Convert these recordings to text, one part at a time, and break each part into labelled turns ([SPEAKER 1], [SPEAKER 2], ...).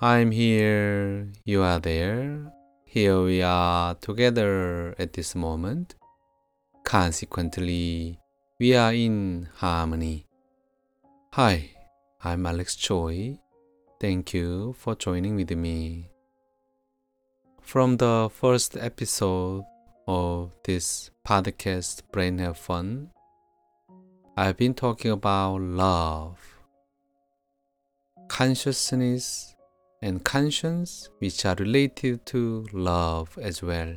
[SPEAKER 1] I'm here, you are there. Here we are together at this moment. Consequently, we are in harmony. Hi, I'm Alex Choi. Thank you for joining with me. From the first episode of this podcast, Brain Have Fun, I've been talking about love, consciousness, and conscience, which are related to love as well.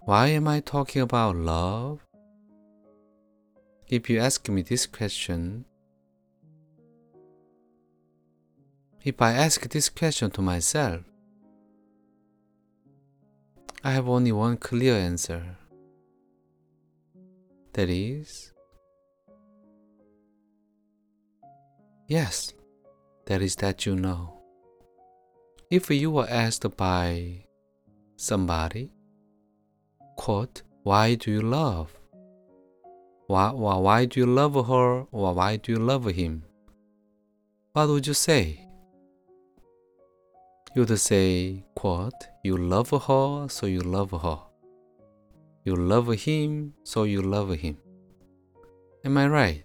[SPEAKER 1] Why am I talking about love? If you ask me this question, if I ask this question to myself, I have only one clear answer. That is, yes, that is that you know. If you were asked by somebody, quote, why do you love? Why, why, why do you love her or why do you love him? What would you say? You would say, quote, you love her, so you love her. You love him, so you love him. Am I right?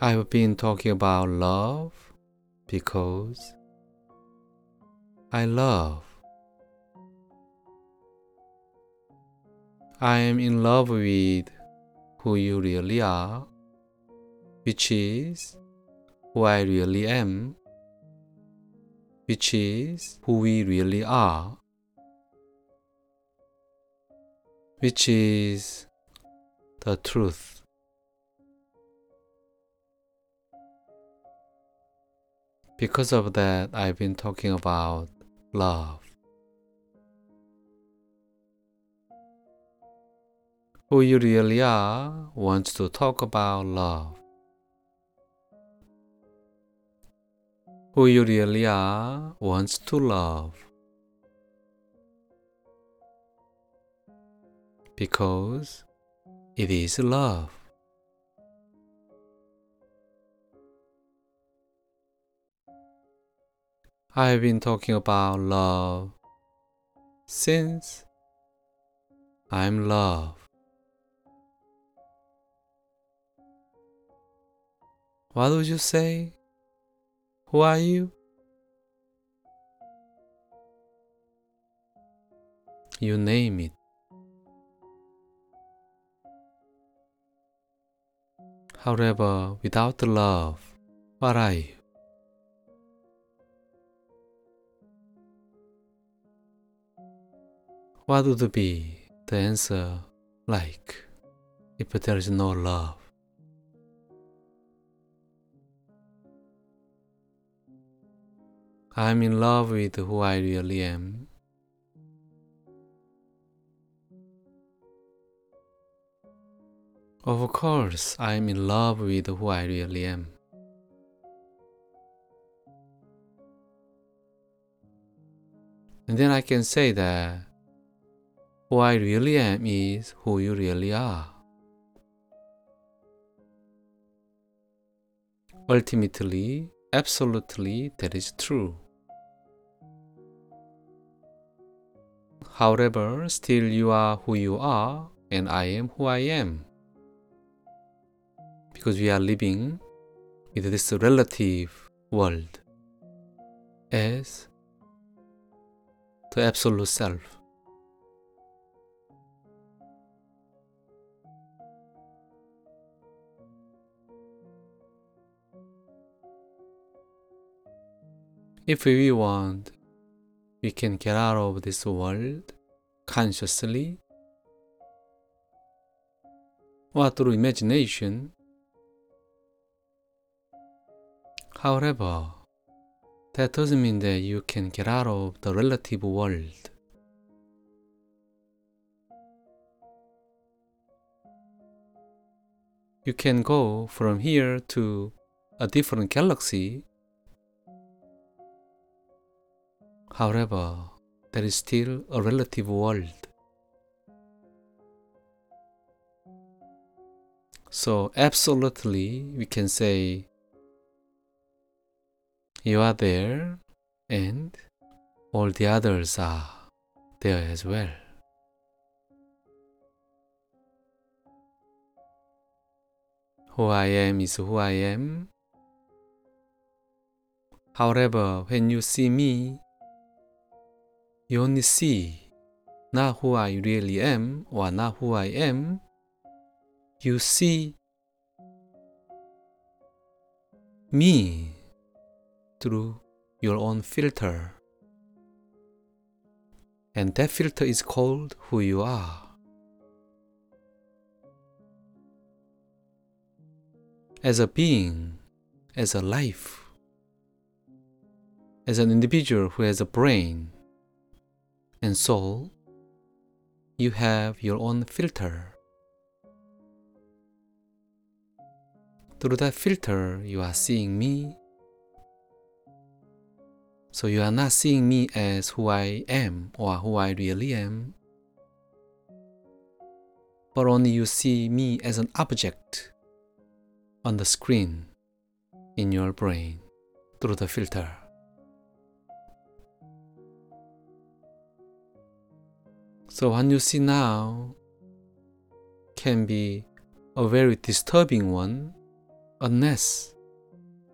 [SPEAKER 1] I've been talking about love because I love. I am in love with who you really are, which is who I really am, which is who we really are. which is the truth. Because of that, I've been talking about love. Who you really are wants to talk about love. Who you really are wants to love. because it is love. I've been talking about love since I'm love. What would you say? Who are you? You name it. However, without love, what are you? What would be the answer like if there is no love? I'm in love with who I really am. Of course, I'm in love with who I really am. And then I can say that who I really am is who you really are. Ultimately, absolutely, that is true. However, still you are who you are, and I am who I am because we are living with this relative world as the absolute self. If we want, we can get out of this world consciously or through imagination However, that doesn't mean that you can get out of the relative world. You can go from here to a different galaxy. However, there is still a relative world. So, absolutely, we can say you are there and all the others are there as well. Who I am is who I am. However, when you see me, you only see not who I really am or not who I am. You see me through your own filter. And that filter is called who you are. As a being, as a life, as an individual who has a brain and soul, you have your own filter. Through that filter, you are seeing me. So you are not seeing me as who I am or who I really am, but only you see me as an object on the screen in your brain through the filter. So, what you see now can be a very disturbing one unless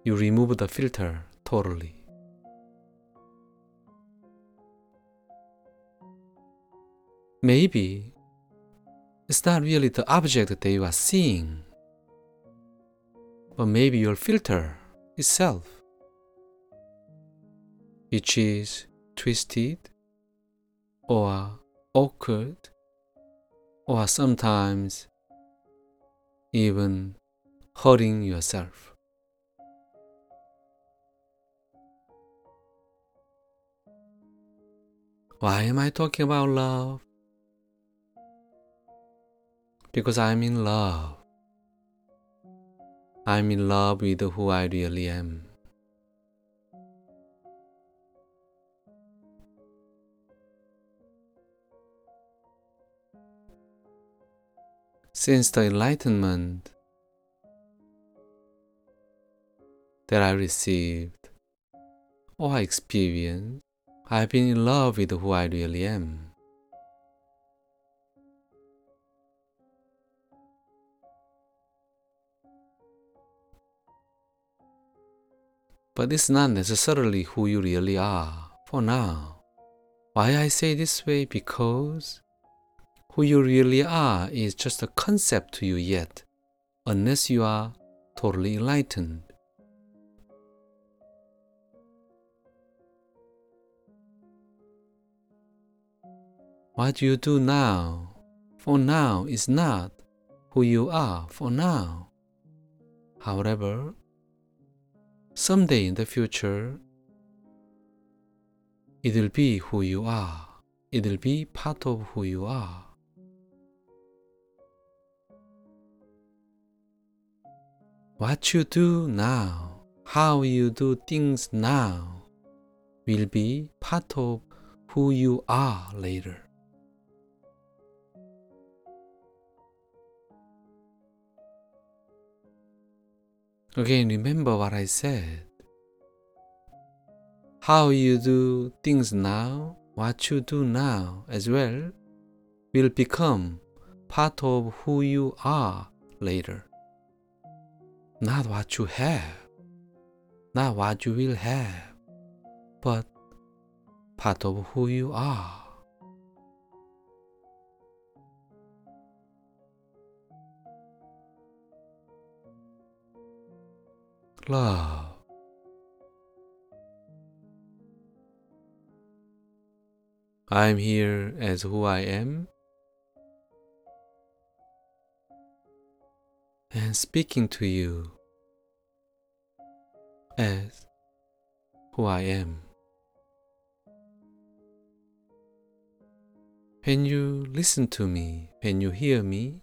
[SPEAKER 1] you remove the filter totally. Maybe it's not really the object that you are seeing, but maybe your filter itself, which is twisted or awkward or sometimes even hurting yourself. Why am I talking about love? Because I'm in love. I'm in love with who I really am. Since the enlightenment that I received or experienced, I've been in love with who I really am. But it's not necessarily who you really are for now. Why I say this way? Because who you really are is just a concept to you yet, unless you are totally enlightened. What you do now, for now, is not who you are for now. However, someday in the future, it will be who you are. It will be part of who you are. What you do now, how you do things now, will be part of who you are later. Again, remember what I said. How you do things now, what you do now as well, will become part of who you are later. Not what you have, not what you will have, but part of who you are. love. I am here as who I am and speaking to you as who I am. When you listen to me, when you hear me,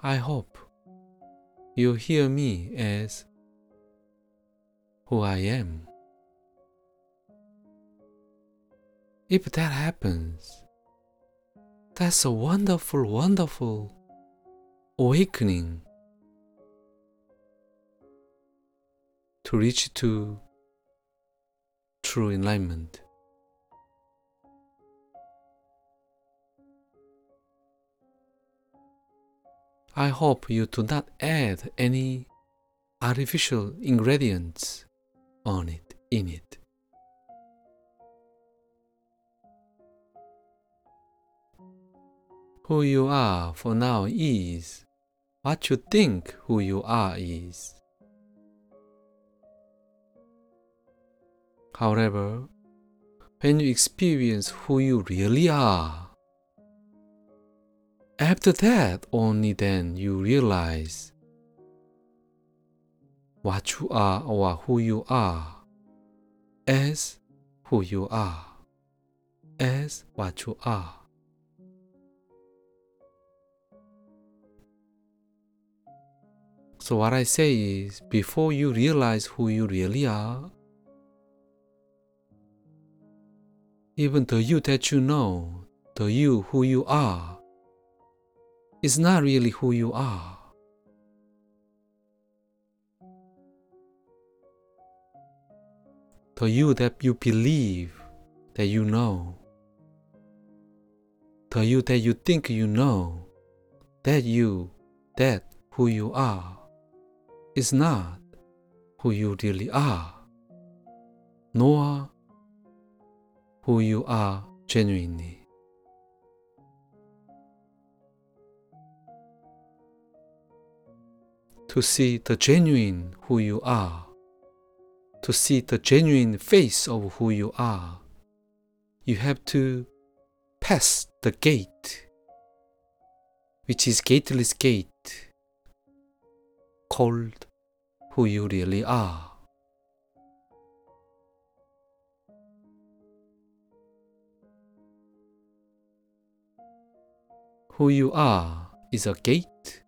[SPEAKER 1] I hope you hear me as who I am. If that happens, that's a wonderful, wonderful awakening to reach to true enlightenment. I hope you do not add any artificial ingredients on it, in it. Who you are for now is what you think who you are is. However, when you experience who you really are, after that only then you realize what you are or who you are as who you are, as what you are. So, what I say is before you realize who you really are, even the you that you know, the you who you are, is not really who you are. The you that you believe that you know, the you that you think you know, that you, that who you are is not who you really are, nor who you are genuinely. To see the genuine who you are, to see the genuine face of who you are, you have to pass the gate, which is gateless gate, called who you really are. Who you are is a gate,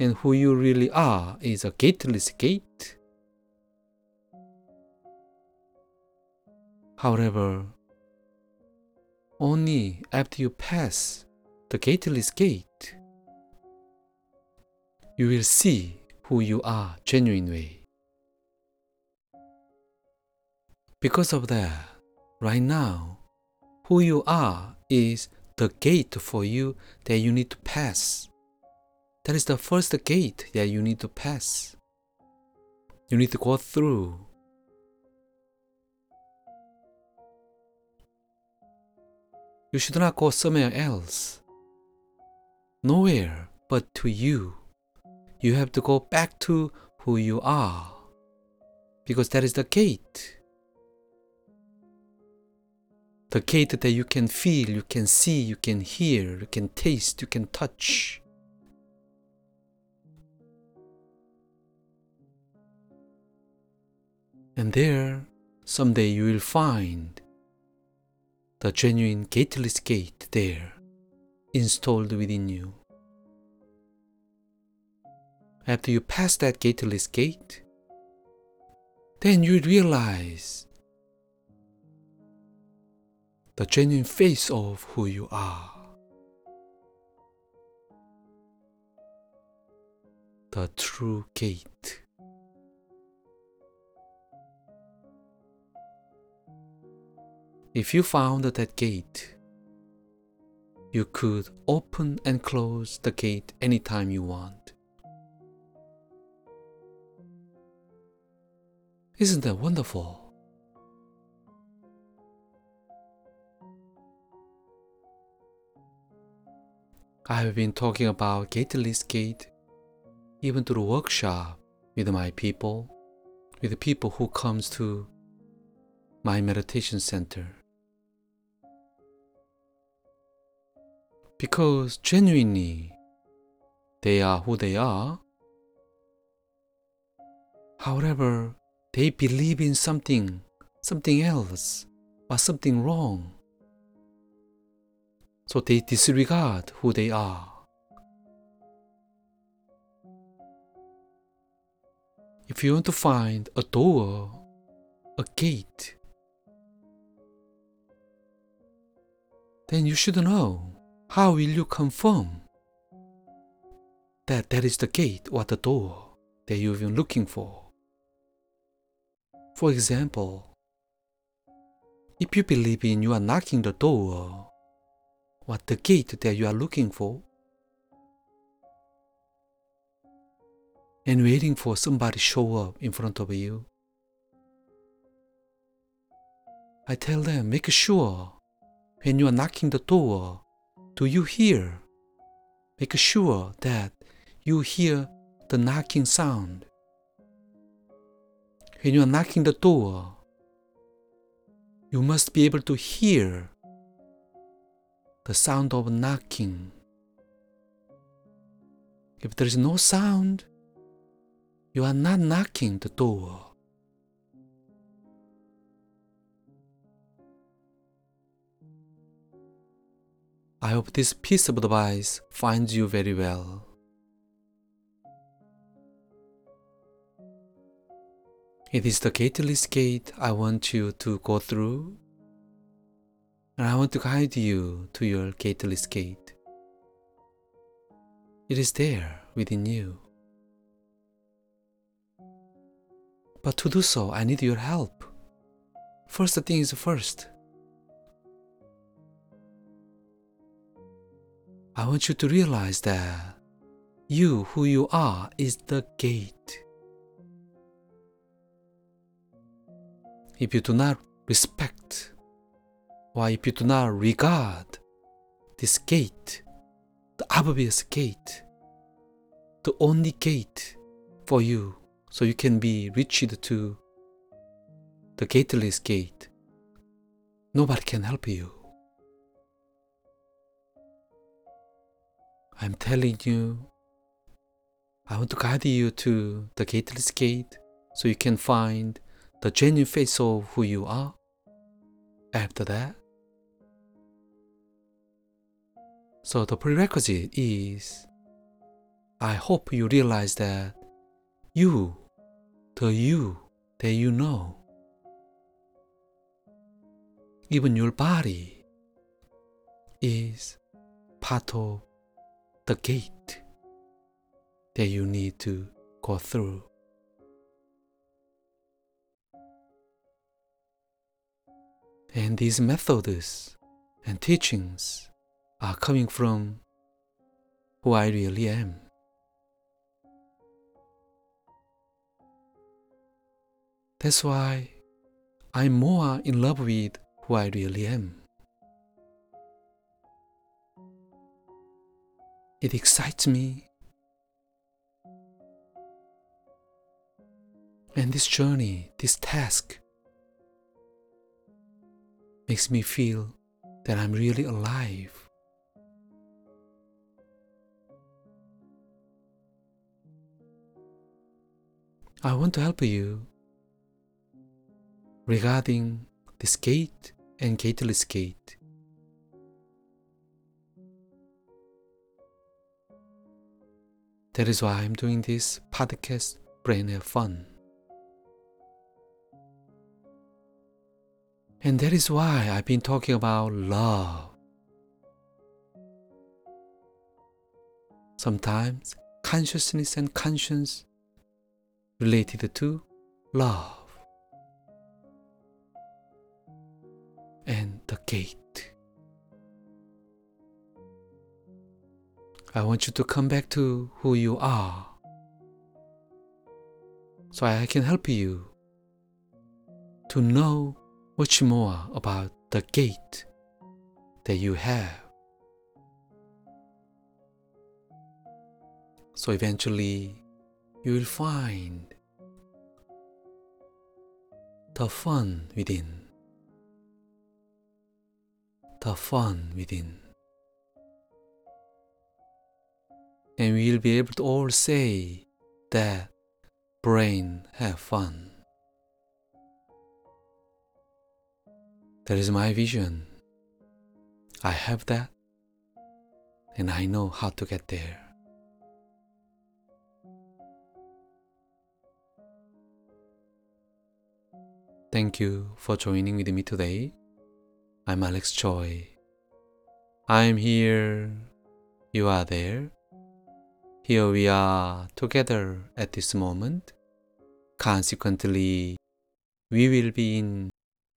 [SPEAKER 1] and who you really are is a gateless gate. However, only after you pass the gateless gate, you will see who you are genuinely. Because of that, right now, who you are is the gate for you that you need to pass. That is the first gate that you need to pass. You need to go through. You should not go somewhere else. Nowhere but to you you have to go back to who you are because that is the gate. The gate that you can feel, you can see, you can hear, you can taste, you can touch. And there, someday you will find the genuine gateless gate there, installed within you. After you pass that gateless gate, then you realize the genuine face of who you are. The true gate. If you found that gate, you could open and close the gate anytime you want. Isn't that wonderful? I have been talking about gateless gate even to the workshop with my people, with the people who comes to my meditation center. Because genuinely they are who they are. However, they believe in something, something else, or something wrong. So they disregard who they are. If you want to find a door, a gate, then you should know how will you confirm that that is the gate or the door that you've been looking for. For example, if you believe in you are knocking the door, what the gate that you are looking for, and waiting for somebody show up in front of you, I tell them, make sure when you are knocking the door, do you hear? Make sure that you hear the knocking sound. When you are knocking the door, you must be able to hear the sound of knocking. If there is no sound, you are not knocking the door. I hope this piece of advice finds you very well. It is the gateless gate I want you to go through, and I want to guide you to your gateless gate. It is there within you. But to do so, I need your help. First thing is first. I want you to realize that you, who you are, is the gate. If you do not respect, or if you do not regard this gate, the obvious gate, the only gate for you, so you can be reached to the gateless gate, nobody can help you. I'm telling you, I want to guide you to the gateless gate so you can find the genuine face of who you are. After that, so the prerequisite is I hope you realize that you, the you that you know, even your body is part of the gate that you need to go through. And these methods and teachings are coming from who I really am. That's why I'm more in love with who I really am. It excites me. And this journey, this task, makes me feel that I'm really alive. I want to help you regarding this gate and gateless gate. That is why I'm doing this podcast, Brain Have Fun. And that is why I've been talking about love. Sometimes consciousness and conscience related to love and the gate. I want you to come back to who you are so I can help you to know much more about the gate that you have. So eventually you will find the fun within. The fun within. and we'll be able to all say that brain have fun. That is my vision. I have that and I know how to get there. Thank you for joining with me today. I'm Alex Choi. I'm here. You are there. Here we are together at this moment. Consequently, we will be in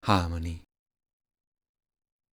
[SPEAKER 1] harmony.